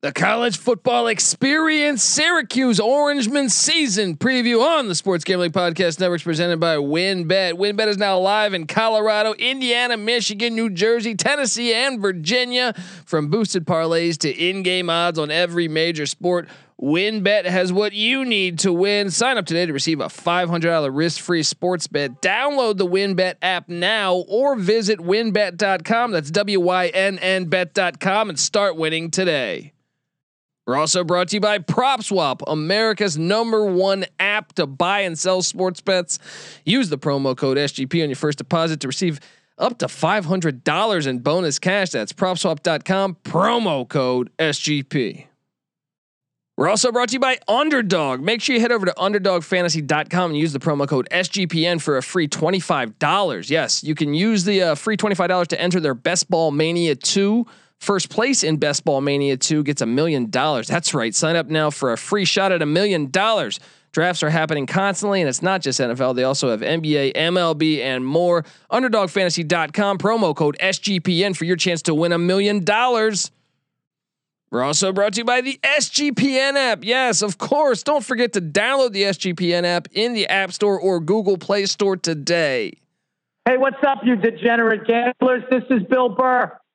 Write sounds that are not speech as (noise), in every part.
The college football experience, Syracuse Orangeman season preview on the Sports Gambling Podcast Network, presented by WynnBET. WynnBET is now live in Colorado, Indiana, Michigan, New Jersey, Tennessee, and Virginia. From boosted parlays to in-game odds on every major sport, WynnBET has what you need to win. Sign up today to receive a $500 risk-free sports bet. Download the WynnBET app now or visit wynnbet.com. That's W-Y-N-N bet.com and start winning today. We're also brought to you by PropSwap, America's number one app to buy and sell sports bets. Use the promo code SGP on your first deposit to receive up to $500 in bonus cash. That's propswap.com, promo code SGP. We're also brought to you by Underdog. Make sure you head over to underdogfantasy.com and use the promo code SGPN for a free $25. Yes, you can use the uh, free $25 to enter their Best Ball Mania 2 First place in Best Ball Mania 2 gets a million dollars. That's right. Sign up now for a free shot at a million dollars. Drafts are happening constantly, and it's not just NFL. They also have NBA, MLB, and more. UnderdogFantasy.com, promo code SGPN for your chance to win a million dollars. We're also brought to you by the SGPN app. Yes, of course. Don't forget to download the SGPN app in the App Store or Google Play Store today. Hey, what's up, you degenerate gamblers? This is Bill Burr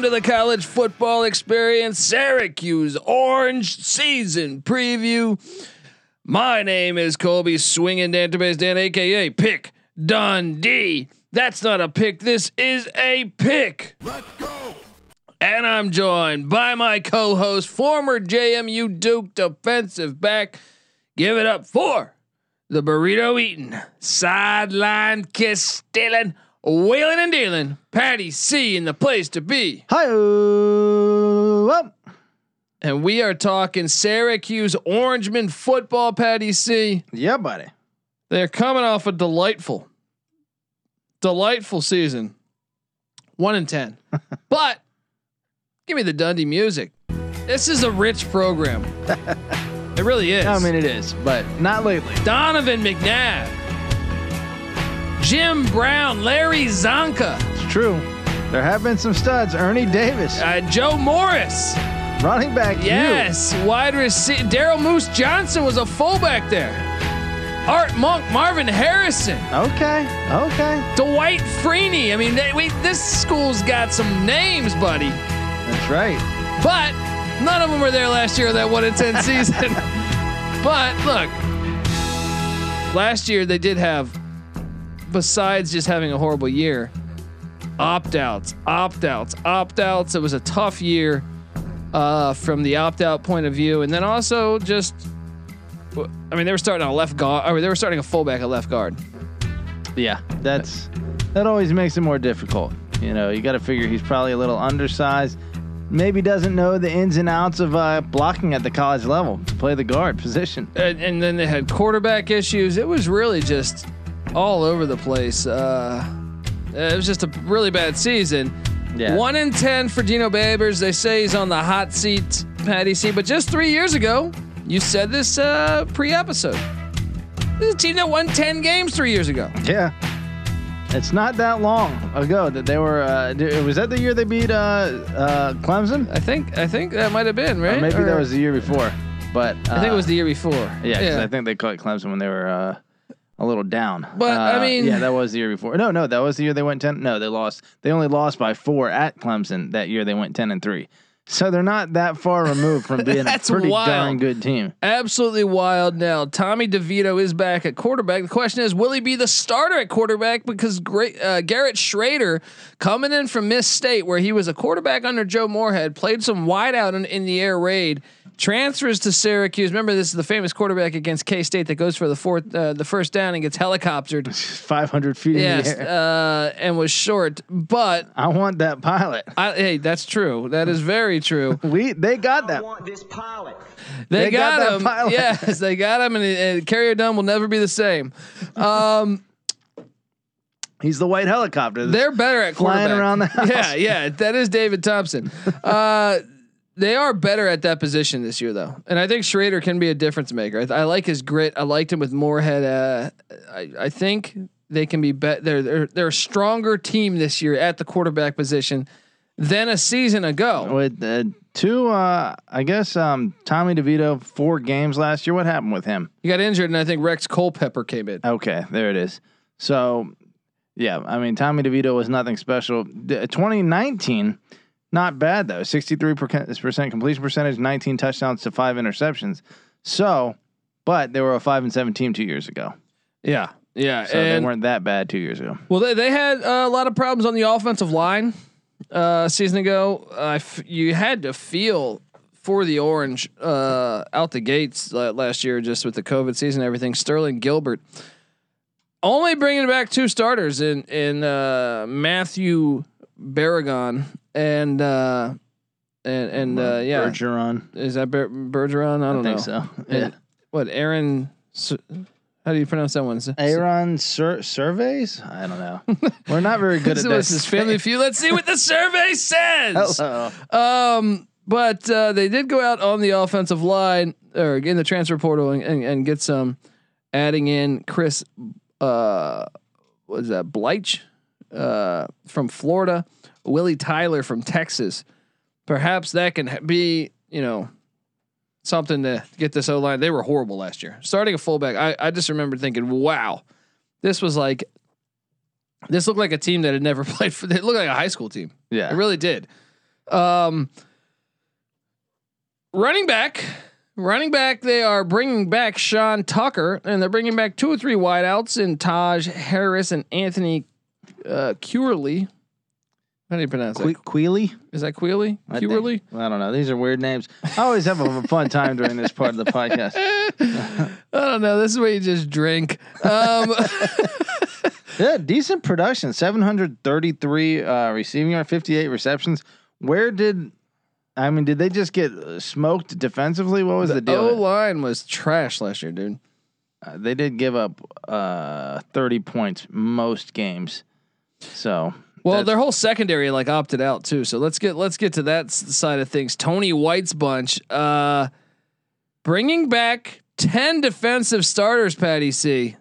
Welcome to the college football experience, Syracuse Orange season preview. My name is Colby Swinging Database Dan, aka Pick Dundee. That's not a pick. This is a pick. Let's go. And I'm joined by my co-host, former JMU Duke defensive back. Give it up for the burrito eating, sideline kiss stealing Wheeling and dealing, Patty C in the place to be. Hi. And we are talking Syracuse Orangeman football, Patty C. Yeah, buddy. They're coming off a delightful, delightful season. One in ten. (laughs) but give me the Dundee music. This is a rich program. (laughs) it really is. I mean, it is, but not lately. Donovan McNabb. Jim Brown, Larry Csonka, It's true. There have been some studs. Ernie Davis, uh, Joe Morris, running back. Yes, you. wide receiver. Daryl Moose Johnston was a fullback there. Art Monk, Marvin Harrison. Okay, okay. Dwight Freeney. I mean, they, we, this school's got some names, buddy. That's right. But none of them were there last year that one in ten (laughs) season. but look, last year they did have besides just having a horrible year, opt outs, opt outs, opt outs. It was a tough year uh, from the opt out point of view, and then also just, I mean, they were starting a left guard. I mean, they were starting a fullback at left guard. Yeah, that's that always makes it more difficult. You know, you got to figure he's probably a little undersized. Maybe doesn't know the ins and outs of uh, blocking at the college level to play the guard position. And, and then they had quarterback issues. It was really just all over the place. Uh, it was just a really bad season. Yeah. One in ten for Dino Babers. They say he's on the hot seat, Patty C. But just three years ago, you said this uh, pre-episode. This is a team that won ten games three years ago. Yeah. It's not that long ago that they were. Uh, was that the year they beat uh, uh, Clemson? I think. I think that might have been right. Or maybe or, that was the year before. But I think it was uh, the year before. Yeah, yeah. I think they caught Clemson when they were uh, a little down. But uh, I mean, yeah, that was the year before. No, no, that was the year they went ten. No, they lost. They only lost by four at Clemson that year. They went ten and three. So they're not that far removed from (laughs) being a pretty wild. darn good team. Absolutely wild. Now Tommy DeVito is back at quarterback. The question is, will he be the starter at quarterback? Because great uh, Garrett Shrader coming in from Miss State, where he was a quarterback under Joe Moorhead, played some wideout in, in the air raid transfers to Syracuse. Remember, this is the famous quarterback against K State that goes for the fourth, uh, the first down and gets helicoptered. (laughs) 500 feet yes, in the air. uh, and was short. But I want that pilot. I, hey, that's true. That is very true. (laughs) We they got that. I want this pilot. They, They got, got that him. pilot. Yes, they got him, and, and Carrier Dome will never be the same. Um, (laughs) He's the white helicopter. they're better at Flying around the house. Yeah, yeah, that is David Thompson. Uh, they are better at that position this year, though, and I think Shrader can be a difference maker. I, I like his grit. I liked him with Moorhead. Uh, I, I think they can be better. They're, they're they're a stronger team this year at the quarterback position than a season ago. with uh, two. Uh, I guess um, Tommy DeVito four games last year. What happened with him? He got injured, and I think Rex Culpepper came in. Okay, there it is. So, yeah, I mean Tommy DeVito was nothing special. D- 2019, not bad though. 63 percent completion percentage, 19 touchdowns to five interceptions. So, but they were a five and seven team two years ago, Yeah, yeah, so and they weren't that bad two years ago. Well, they, they had a lot of problems on the offensive line uh, season ago. Uh, f- you had to feel for the Orange uh, out the gates uh, last year, just with the COVID season and everything. Sterling Gilbert only bringing back two starters in in uh, Matthew Barragon and uh, and and uh, yeah, Bergeron. is that Ber- Bergeron? I I don't think know. so. And Yeah. What Aaron? How do you pronounce that one? Aaron sur- surveys? I don't know. We're not very good (laughs) This at this. was his family feud. Let's see what the survey (laughs) says. Hello. Um, but uh, they did go out on the offensive line or in the transfer portal and, and, and get some, adding in Chris, uh, what is that Bleich, uh, from Florida, Willie Tyler from Texas. Perhaps that can be, you know, something to get this O line. They were horrible last year. Starting a fullback, I, I just remember thinking, wow, this was like, this looked like a team that had never (laughs) played for. It looked like a high school team. Yeah. It really did. Um, running back, running back. They are bringing back Sean Tucker, and they're bringing back two or three wideouts in Taj Harris and Anthony uh, Curley. How do you pronounce Que- that? Queely? Is that Queely? I think. Curley? I don't know. These are weird names. I always have a fun time during this part of the podcast. (laughs) I don't know. This is where you just drink. Um, (laughs) Yeah, decent production. 733 uh, receiving yard, 58 receptions. Where did I mean, did they just get uh, smoked defensively? What was the, the deal? O line was trash last year, dude. Uh, they did give up uh, 30 points most games. So, Well, their whole secondary like opted out too. So let's get let's get to that side of things. Tony White's bunch, uh, bringing back ten defensive starters. Patty C,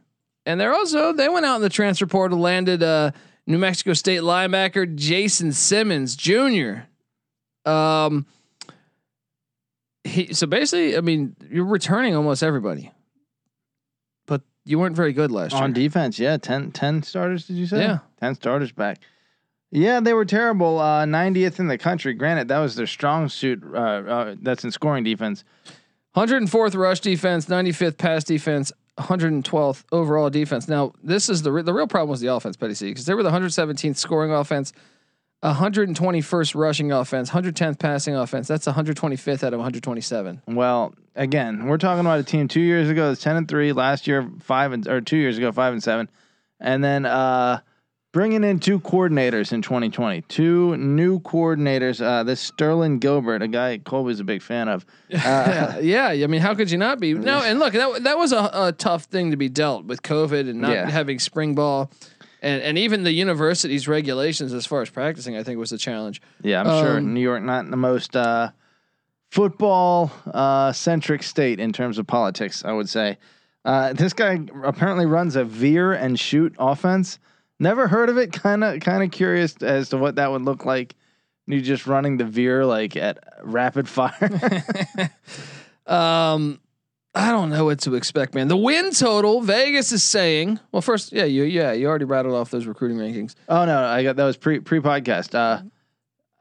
and they're also they went out in the transfer portal, landed uh, New Mexico State linebacker Jason Simmons Jr. Um, he so basically, I mean, you're returning almost everybody, you weren't very good last year. on defense, yeah, 10, 10 starters, did you say? Yeah. 10 starters back. Yeah, they were terrible. Uh, 90th in the country. Granted, that was their strong suit. Uh, uh, that's in scoring defense. 104th rush defense, 95th pass defense, 112th overall defense. Now, this is the re- the real problem was the offense, Petty C, because they were the 117th scoring offense, 121st rushing offense, 110th passing offense. That's 125th out of 127. Well, again, we're talking about a team two years ago that's ten and three. Last year, five and or two years ago, five and seven, and then uh, bringing in two coordinators in 2020. Two new coordinators. Uh, this Sterling Gilbert, a guy Colby's a big fan of. (laughs) Uh, yeah, I mean, how could you not be? No, (laughs) and look, that that was a, a tough thing to be dealt with COVID and not Yeah. having spring ball. And, and even the university's regulations as far as practicing, I think was a challenge. yeah, I'm sure Um, New York not the most uh, football uh, centric state in terms of politics. I would say. Uh, this guy apparently runs a veer and shoot offense. Never heard of it. Kind of, kind of curious as to what that would look like. You just running the veer like at rapid fire. (laughs) Um, I don't know what to expect, man. The win total, Vegas is saying. Well, first, yeah, you yeah, you already rattled off those recruiting rankings. oh no, I got that was pre pre podcast. Uh,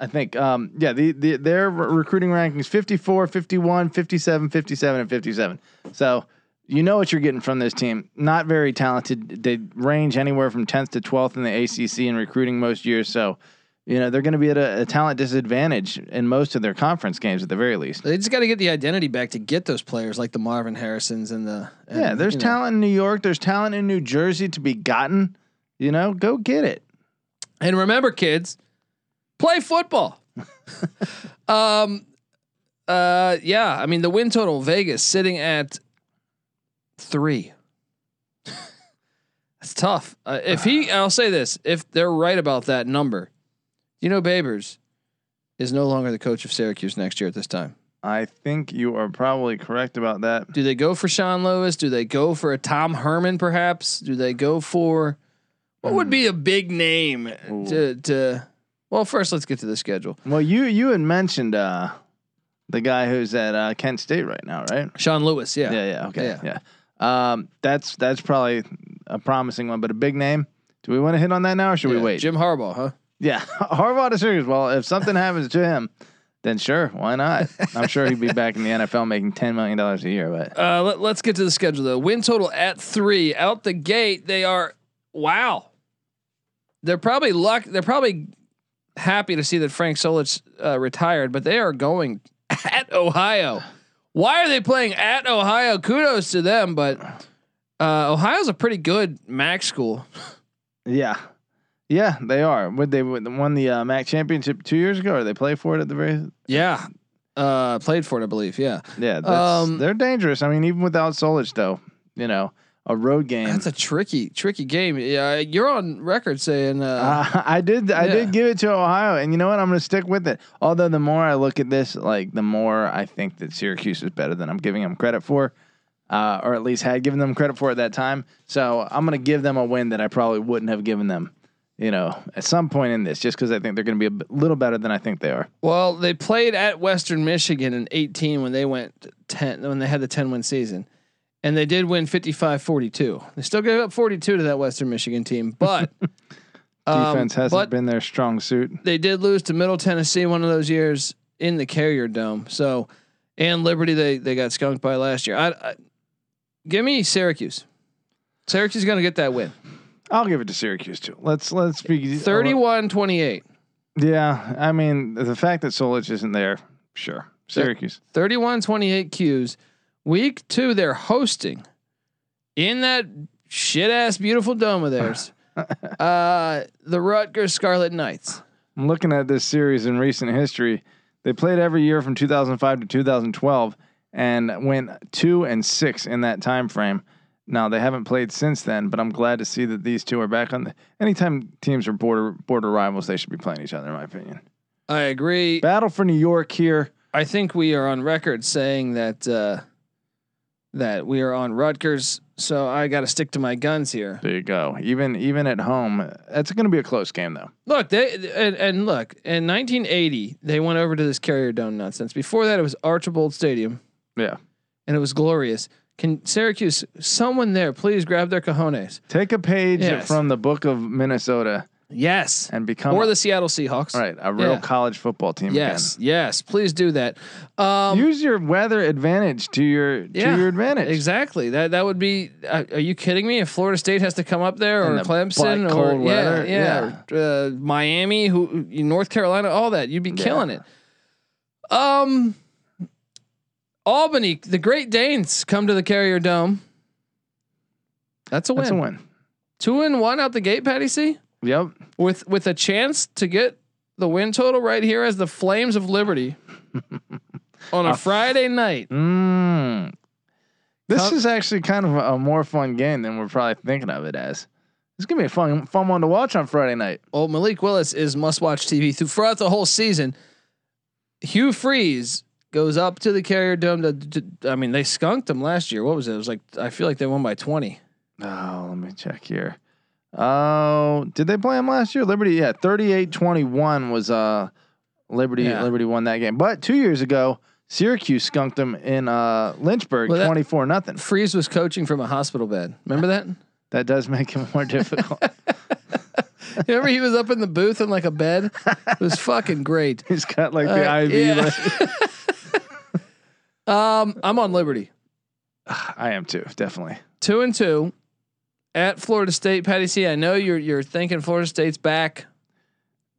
I think um yeah the, the their recruiting rankings 54, 51, 57, 57 and 57. So you know what you're getting from this team. Not very talented. They range anywhere from 10th to 12th in the ACC in recruiting most years. So You know, they're going to be at a, a talent disadvantage in most of their conference games at the very least. They just got to get the identity back to get those players like the Marvin Harrisons and the. And, yeah, there's you know. talent in New York. There's talent in New Jersey to be gotten. You know, go get it. And remember, kids, play football. (laughs) um, uh, yeah, I mean the win total Vegas sitting at three. (laughs) That's tough. Uh, if he, I'll say this: if they're right about that number, you know, Babers is no longer the coach of Syracuse next year at this time. I think you are probably correct about that. Do they go for Sean Lewis? Do they go for a Tom Herman, perhaps? Do they go for what would be a big name to to? Well, first let's get to the schedule. Well, you you had mentioned uh, the guy who's at uh, Kent State right now, right? Sean Lewis, yeah. Yeah, yeah, okay, Yeah. yeah. Um, that's that's probably a promising one, but a big name. Do we want to hit on that now, or should we wait? Jim Harbaugh, huh? Yeah, (laughs) Harbaugh to Syracuse. Well, if something happens to him, then sure, why not? I'm sure he'd be back in the NFL making ten million dollars a year. But Uh, let, let's get to the schedule though. Win total at three. Out the gate, they are wow. They're probably luck. They're probably happy to see that Frank Solich uh, retired, but they are going (laughs) at Ohio. Why are they playing at Ohio? Kudos to them, but uh, Ohio's a pretty good MAC school. yeah, yeah, they are. Would they won the uh, MAC championship two years ago, or they play for it at the very? Yeah, uh, played for it, I believe. Yeah, Yeah, Um, they're dangerous. I mean, even without Solich, though, you know, a road game. that's a tricky, tricky game. Yeah, you're on record saying. Uh, Uh, (laughs) I did. I Yeah. did give it to Ohio, and you know what? I'm going to stick with it. Although the more I look at this, like the more I think that Syracuse is better than I'm giving them credit for, uh, or at least had given them credit for at that time. So I'm going to give them a win that I probably wouldn't have given them, you know, at some point in this, just because I think they're going to be a little better than I think they are. Well, they played at Western Michigan in 18 when they went 10 when they had the 10 win season. And they did win 55-42. They still gave up 42 to that Western Michigan team, but (laughs) um, Defense hasn't but been their strong suit. they did lose to Middle Tennessee one of those years in the Carrier Dome. So, and Liberty they they got skunked by last year. I, I give me Syracuse. Syracuse is going to get that win. I'll give it to Syracuse too. Let's let's be 31-28. Yeah, I mean the fact that Solich isn't there, sure. Syracuse. 31-28 Qs. Week two, they're hosting in that shit ass beautiful dome of theirs. (laughs) uh, the Rutgers Scarlet Knights. I'm looking at this series in recent history. They played every year from 2005 to 2012 and went 2 and 6 in that time frame. Now they haven't played since then, but I'm glad to see that these two are back on the anytime teams are border border rivals, they should be playing each other in my opinion. I agree. Battle for New York here. I think we are on record saying that uh, that we are on Rutgers. So I got to stick to my guns here. There you go. Even even at home, it's going to be a close game though. Look, they and, and look in 1980 they went over to this Carrier Dome nonsense. Before that, it was Archibald Stadium. Yeah. and it was glorious. Can Syracuse, someone there, please grab their cojones? Take a page Yes. from the book of Minnesota Yes. and become Or the Seattle Seahawks. all right, a real Yeah. college football team Yes. Yes. Please do that. again. Um, Use your weather advantage to your Yeah, to your advantage. exactly. That that would be. Uh, are you kidding me? If Florida State has to come up there, In or the Clemson, or cold yeah, weather, yeah, uh, Miami, who North Carolina, all that, you'd be killing it. Um, Albany, the Great Danes come to the Carrier Dome. That's a win. That's a win. Two and one out the gate, Patty C. Yep. with with a chance to get the win total right here as the Flames of Liberty (laughs) on a Friday night. Mm. This is actually kind of a, a more fun game than we're probably thinking of it as. It's gonna be a fun fun one to watch on Friday night. Well, Malik Willis is must watch TV throughout the whole season. Hugh Freeze goes up to the Carrier Dome. To, to- I mean, they skunked them last year. What was it? It was like I feel like they won by twenty. Oh, let me check here. Oh, did they play them last year? Liberty, yeah, 38-21 was uh Liberty Yeah. Liberty won that game. But 2 years ago, Syracuse skunked them in uh Lynchburg Well, that- 24 nothing. Freeze was coaching from a hospital bed. Remember that? (laughs) That does make it more difficult. (laughs) Remember he was up in the booth in like a bed. It was fucking great. (laughs) He's got like the Uh, IV. yeah. like- Um, I'm on Liberty. (sighs) I am too, definitely. two and two at Florida State. Patty C, I know you're you're thinking Florida State's back.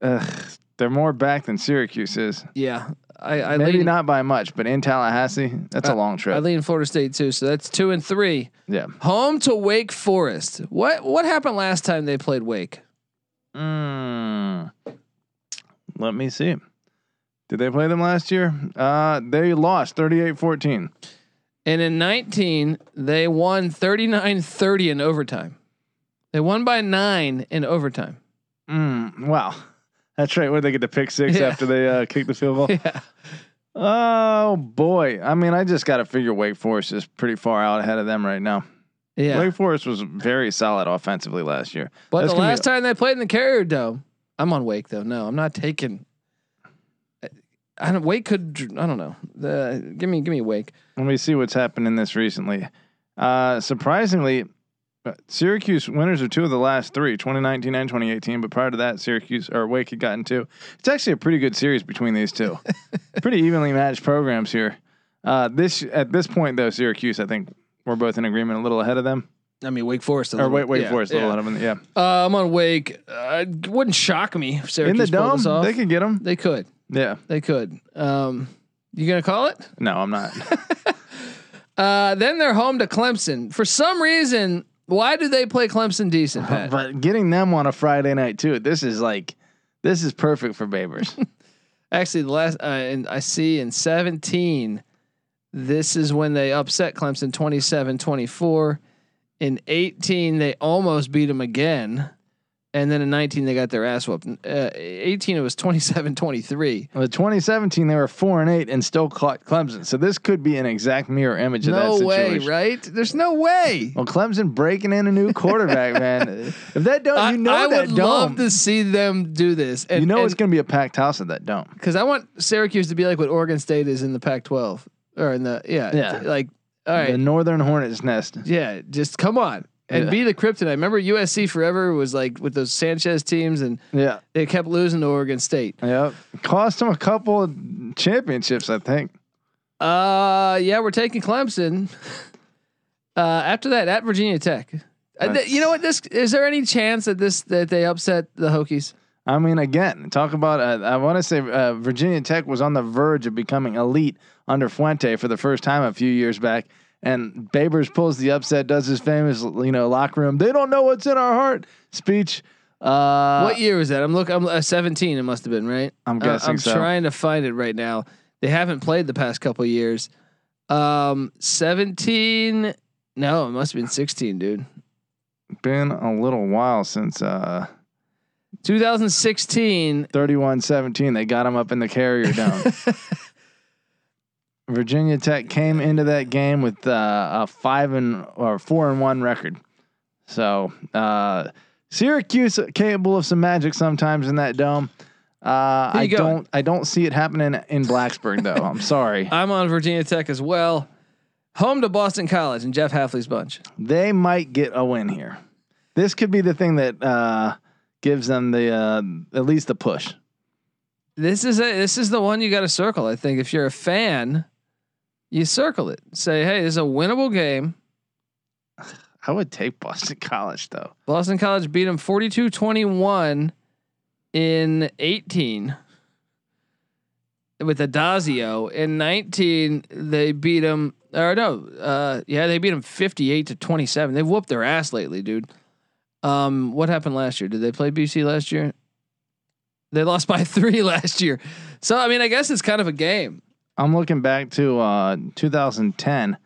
Ugh, They're more back than Syracuse is. Yeah, I, I Maybe lean, not by much, but in Tallahassee, that's a long trip. I lean Florida State too. So that's two and three. yeah. Home to Wake Forest. What what happened last time they played Wake? Mm. Let me see. Did they play them last year? Uh, they lost 38-14. And in 19, they won 39-30 in overtime. They won by nine in overtime. Mm, wow. (laughs) That's right. Where they get the pick six Yeah. after they uh, (laughs) kick the field goal. Yeah. Oh boy. I mean, I just got to figure Wake Forest is pretty far out ahead of them right now. Yeah. Wake Forest was very solid offensively last year. But That's the gonna be- last time they played in the Carrier Dome, I'm on Wake though. No, I'm not taking. I don't. Wake could. I don't know. The give me give me Wake. Let me see what's happened in this recently. Uh, surprisingly, uh, Syracuse winners of two of the last three, 2019 and 2018. But prior to that, Syracuse or Wake had gotten two. It's actually a pretty good series between these two. (laughs) pretty evenly matched programs here. Uh, this at this point though, Syracuse, I think we're both in agreement, a little ahead of them. I mean Wake Forest. a Or little- Wake, Wake yeah, Forest, a little yeah. ahead of them. Yeah, Uh, I'm on Wake. Uh, it wouldn't shock me if Syracuse in the dome, this off. they could get them. They could. Yeah, They could. Um, you gonna call it? no, I'm not. (laughs) Uh, then they're home to Clemson. For some reason, why do they play Clemson decent, Pat? but getting them on a Friday night too. This is like, this is perfect for Babers. (laughs) Actually, the last uh, and I see in 17, this is when they upset Clemson 27-24. In 18, they almost beat them again. And then in 19, they got their ass whooped. Uh, 18, it was 27-23. Well, 2017, they were four and eight and still caught Clemson. So this could be an exact mirror image of No that way, situation. right? There's no way. Well, Clemson breaking in a new quarterback, (laughs) man. If that don't, I, you know I that would dome. love to see them do this. And, you know it's going to be a packed house at that dome. because I want Syracuse to be like what Oregon State is in the Pac-12 or in the yeah Yeah. like all right The Northern Hornets nest. yeah just come on and Yeah. be the kryptonite. Remember USC forever was like with those Sanchez teams and Yeah, they kept losing to Oregon State. yeah. Cost them a couple of championships, I think. Uh yeah, we're taking Clemson. (laughs) Uh, after that, at Virginia Tech. Uh, th- you know what? This is there any chance that this that they upset the Hokies? I mean, again, talk about. Uh, I want to say uh, Virginia Tech was on the verge of becoming elite under Fuente for the first time a few years back, and Babers pulls the upset, does his famous, you know, locker room. They don't know what's in our heart speech. Uh, what year was that? I'm looking. I'm uh, 17. It must have been right. I'm Uh, guessing I'm so. trying to find it right now. They haven't played the past couple years. Um, 17. No, it must have been 16, dude. Been a little while since uh, 2016. 31-17. They got him up in the carrier dome. (laughs) Virginia Tech came into that game with uh, a five and or four and one record. So uh, Syracuse capable of some magic sometimes in that dome. Uh, I going? don't. I don't see it happening in Blacksburg though. I'm sorry. (laughs) I'm on Virginia Tech as well. Home to Boston College and Jeff Hafley's bunch. They might get a win here. This could be the thing that uh, gives them the uh, at least the push. This is a, this is the one you got to circle. I think if you're a fan, you circle it. Say, hey, this is a winnable game. (sighs) I would take Boston (laughs) College though. Boston College beat them 42-21 in 18 with Addazio. In 19, they beat them. Or no, uh, yeah, they beat them 58 to 27. They've whooped their ass lately, dude. Um, what happened last year? Did they play BC last year? They lost by (laughs) three last year. So I mean, I guess it's kind of a game. I'm looking back to uh, 2010.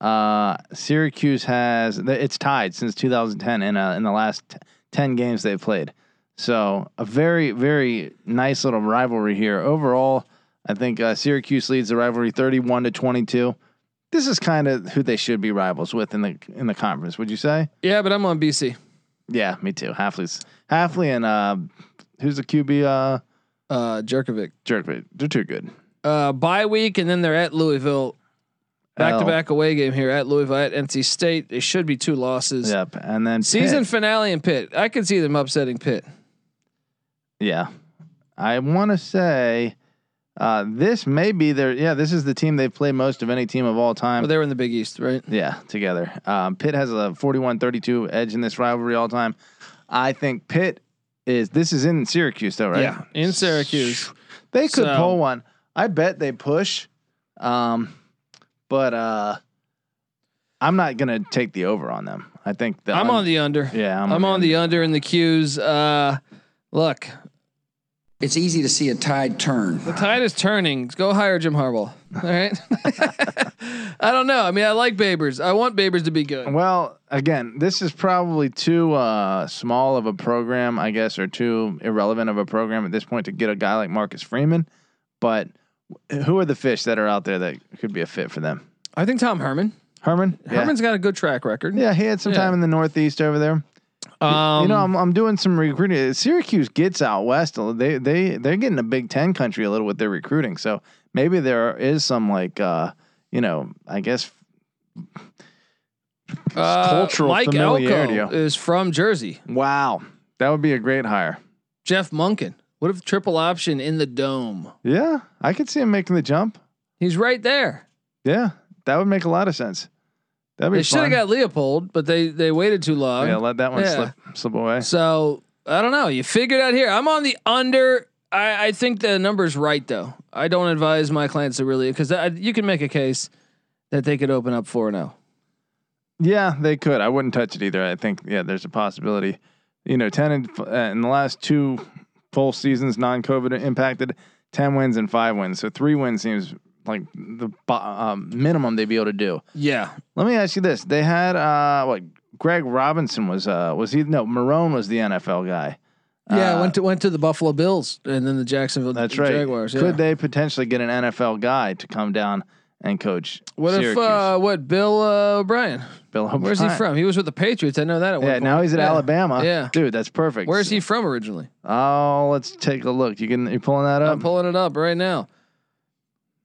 Uh, Syracuse has it's tied since 2010 in uh, in the last t- 10 games they've played. So a very very nice little rivalry here. Overall, I think uh, Syracuse leads the rivalry 31 to 22. This is kind of who they should be rivals with in the in the conference. Would you say? Yeah, but I'm on BC. Yeah, me too. Hafley's Hafley and uh, who's the QB? Uh, Uh, Jurkovec. Jerk. They're too good. Uh, bye week, and then they're at Louisville. Back to back away game here at Louisville at NC State. It should be two losses. Yep, and then Season Pitt. finale in Pitt. I could see them upsetting Pitt. Yeah. I want to say uh, this may be their yeah, this is the team they've played most of any team of all time. Well, they were in the Big East, right? yeah, together. Um, Pitt has a 41-32 edge in this rivalry all time. I think Pitt is this is in Syracuse though, right? Yeah, in Syracuse. They could So- pull one. I bet they push. Um, but uh, I'm not gonna take the over on them. I think the I'm un- on the under. yeah. I'm, on the under in the cues. Uh, look, It's easy to see a tide turn. the tide is turning. Go hire Jim Harbaugh. All right. (laughs) I don't know. I mean, I like Babers. I want Babers to be good. Well, again, this is probably too uh, small of a program, I guess, or too irrelevant of a program at this point to get a guy like Marcus Freeman. But who are the fish that are out there that could be a fit for them? I think Tom Herman. Herman. Yeah. Herman's got a good track record. Yeah, he had some Yeah. time in the Northeast over there. Um, you know, I'm, I'm doing some recruiting. Syracuse gets out west. They they they're getting a Big Ten country a little with their recruiting. So maybe there is some like uh, you know, I guess uh, cultural Mike familiarity. Elko is from Jersey. wow, that would be a great hire. Jeff Monken. What if triple option in the dome? Yeah, I could see him making the jump. He's right there. Yeah, that would make a lot of sense. That'd be They should have got Leipold, but they they waited too long. yeah, let that one Yeah. slip slip away. So I don't know. You figured out here. I'm on the under. I, I think the number's right though. I don't advise my clients to really because you can make a case that they could open up four and oh. Yeah, they could. I wouldn't touch it either. I think yeah, there's a possibility. You know, ten in, uh, in the last two full seasons, non-COVID impacted, ten wins and five wins. So three wins seems like the um, minimum they'd be able to do. Yeah, Let me ask you this: They had uh, what? Greg Robinson was uh, was he? No, Marrone was the NFL guy. yeah. Uh, went to went to the Buffalo Bills and then the Jacksonville That's right. Yeah. Could they potentially get an NFL guy to come down and coach? What if uh, what Bill uh, O'Brien? Bill O'Brien. Where's he from? He was with the Patriots. I know that. At one Yeah, point. now he's at Yeah. Alabama. Yeah. dude, that's perfect. Where's he from originally? Oh, let's take a look. You can you pulling that up? I'm pulling it up right now.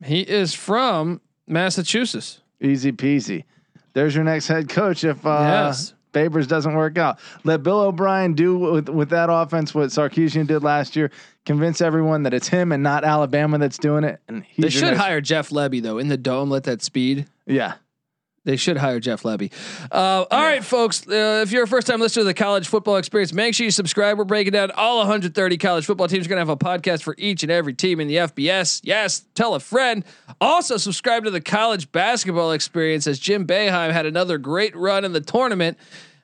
He is from Massachusetts. Easy peasy. There's your next head coach if uh, Yes. Babers doesn't work out. Let Bill O'Brien do with with that offense what Sarkisian did last year. Convince everyone that it's him and not Alabama that's doing it. And he's They should next- hire Jeff Levy though in the dome. Let that speed. Yeah. They should hire Jeff Levy. Uh, all right, folks. Uh, if you're a first time listener to the college football experience, make sure you subscribe. We're breaking down all 130 college football teams. We're going to have a podcast for each and every team in the FBS. Yes, tell a friend. Also, subscribe to the college basketball experience as Jim Boeheim had another great run in the tournament.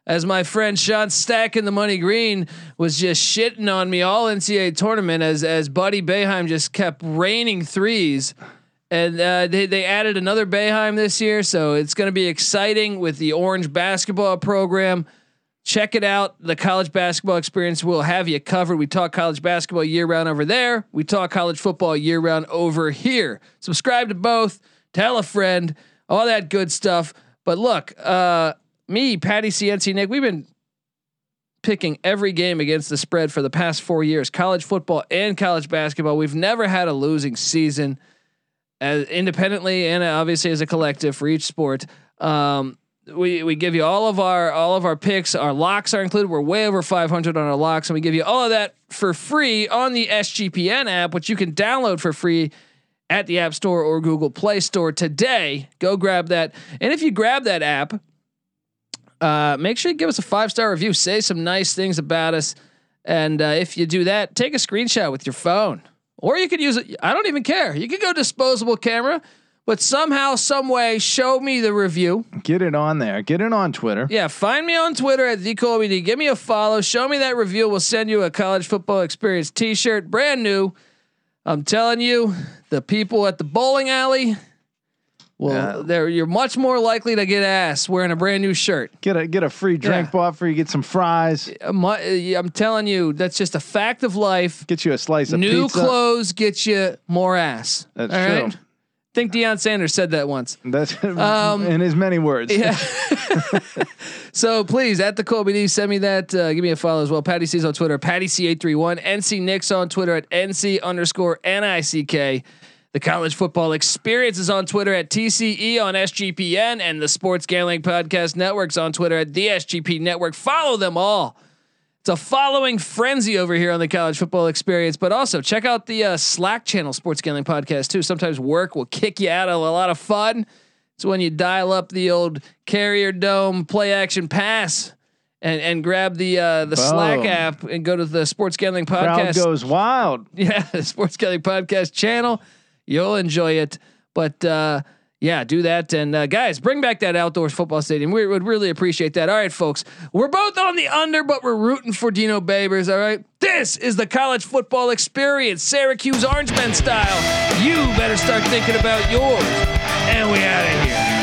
As my friend Sean Stack in the Money Green was just shitting on me all NCAA tournament as as Buddy Boeheim just kept raining threes. And uh, they they added another Boeheim this year, so it's going to be exciting with the Orange basketball program. Check it out. The college basketball experience will have you covered. We talk college basketball year round over there. We talk college football year round over here. Subscribe to both. Tell a friend. All that good stuff. But look, uh, me, Patty CNC, Nick, we've been picking every game against the spread for the past four years, college football and college basketball. We've never had a losing season as independently and obviously as a collective for each sport. Um, we we give you all of our all of our picks. Our locks are included. We're way over 500 on our locks, and we give you all of that for free on the SGPN app, which you can download for free at the App Store or Google Play Store today. Go grab that, and if you grab that app, uh, make sure you give us a five star review. Say some nice things about us, and uh, if you do that, take a screenshot with your phone, or you could use it. I don't even care. You could go disposable camera, but somehow, some way, show me the review. Get it on there. Get it on Twitter. Yeah, find me on Twitter at TheColbyD. Give me a follow. Show me that review. We'll send you a college football experience T-shirt, brand new. I'm telling you, the people at the bowling alley. Well, Yeah. they're you're much more likely to get ass wearing a brand new shirt. Get a get a free drink Yeah. bought for you. Get some fries. I'm, I'm telling you, that's just a fact of life. Get you a slice of New pizza. clothes get you more ass. That's All true. right? think Deion Sanders said that once. That's (laughs) Um, in his many words. Yeah. (laughs) (laughs) so please, at the Colby D, send me that. Uh, give me a follow as well. Patty C's on Twitter, Patty C831. NC Nick's on Twitter at NC underscore NICK. The college football experience is on Twitter at TCE on SGPN and the Sports Gambling Podcast Network's on Twitter at the SGP Network. Follow them all. It's a following frenzy over here on the college football experience, but also check out the uh, Slack channel Sports Gambling Podcast too. Sometimes work will kick you out of a lot of fun. It's when you dial up the old carrier dome play action pass and and grab the uh, the Slack app and go to the Sports Gambling Podcast. Crowd goes wild. (laughs) Yeah, the Sports Gambling Podcast channel. You'll enjoy it. But uh, yeah, do that. And uh, guys, bring back that outdoors football stadium. We would really appreciate that. All right, folks, we're both on the under, but we're rooting for Dino Babers. All right, this is the college football experience, Syracuse Orange Men style. You better start thinking about yours. And we out of here.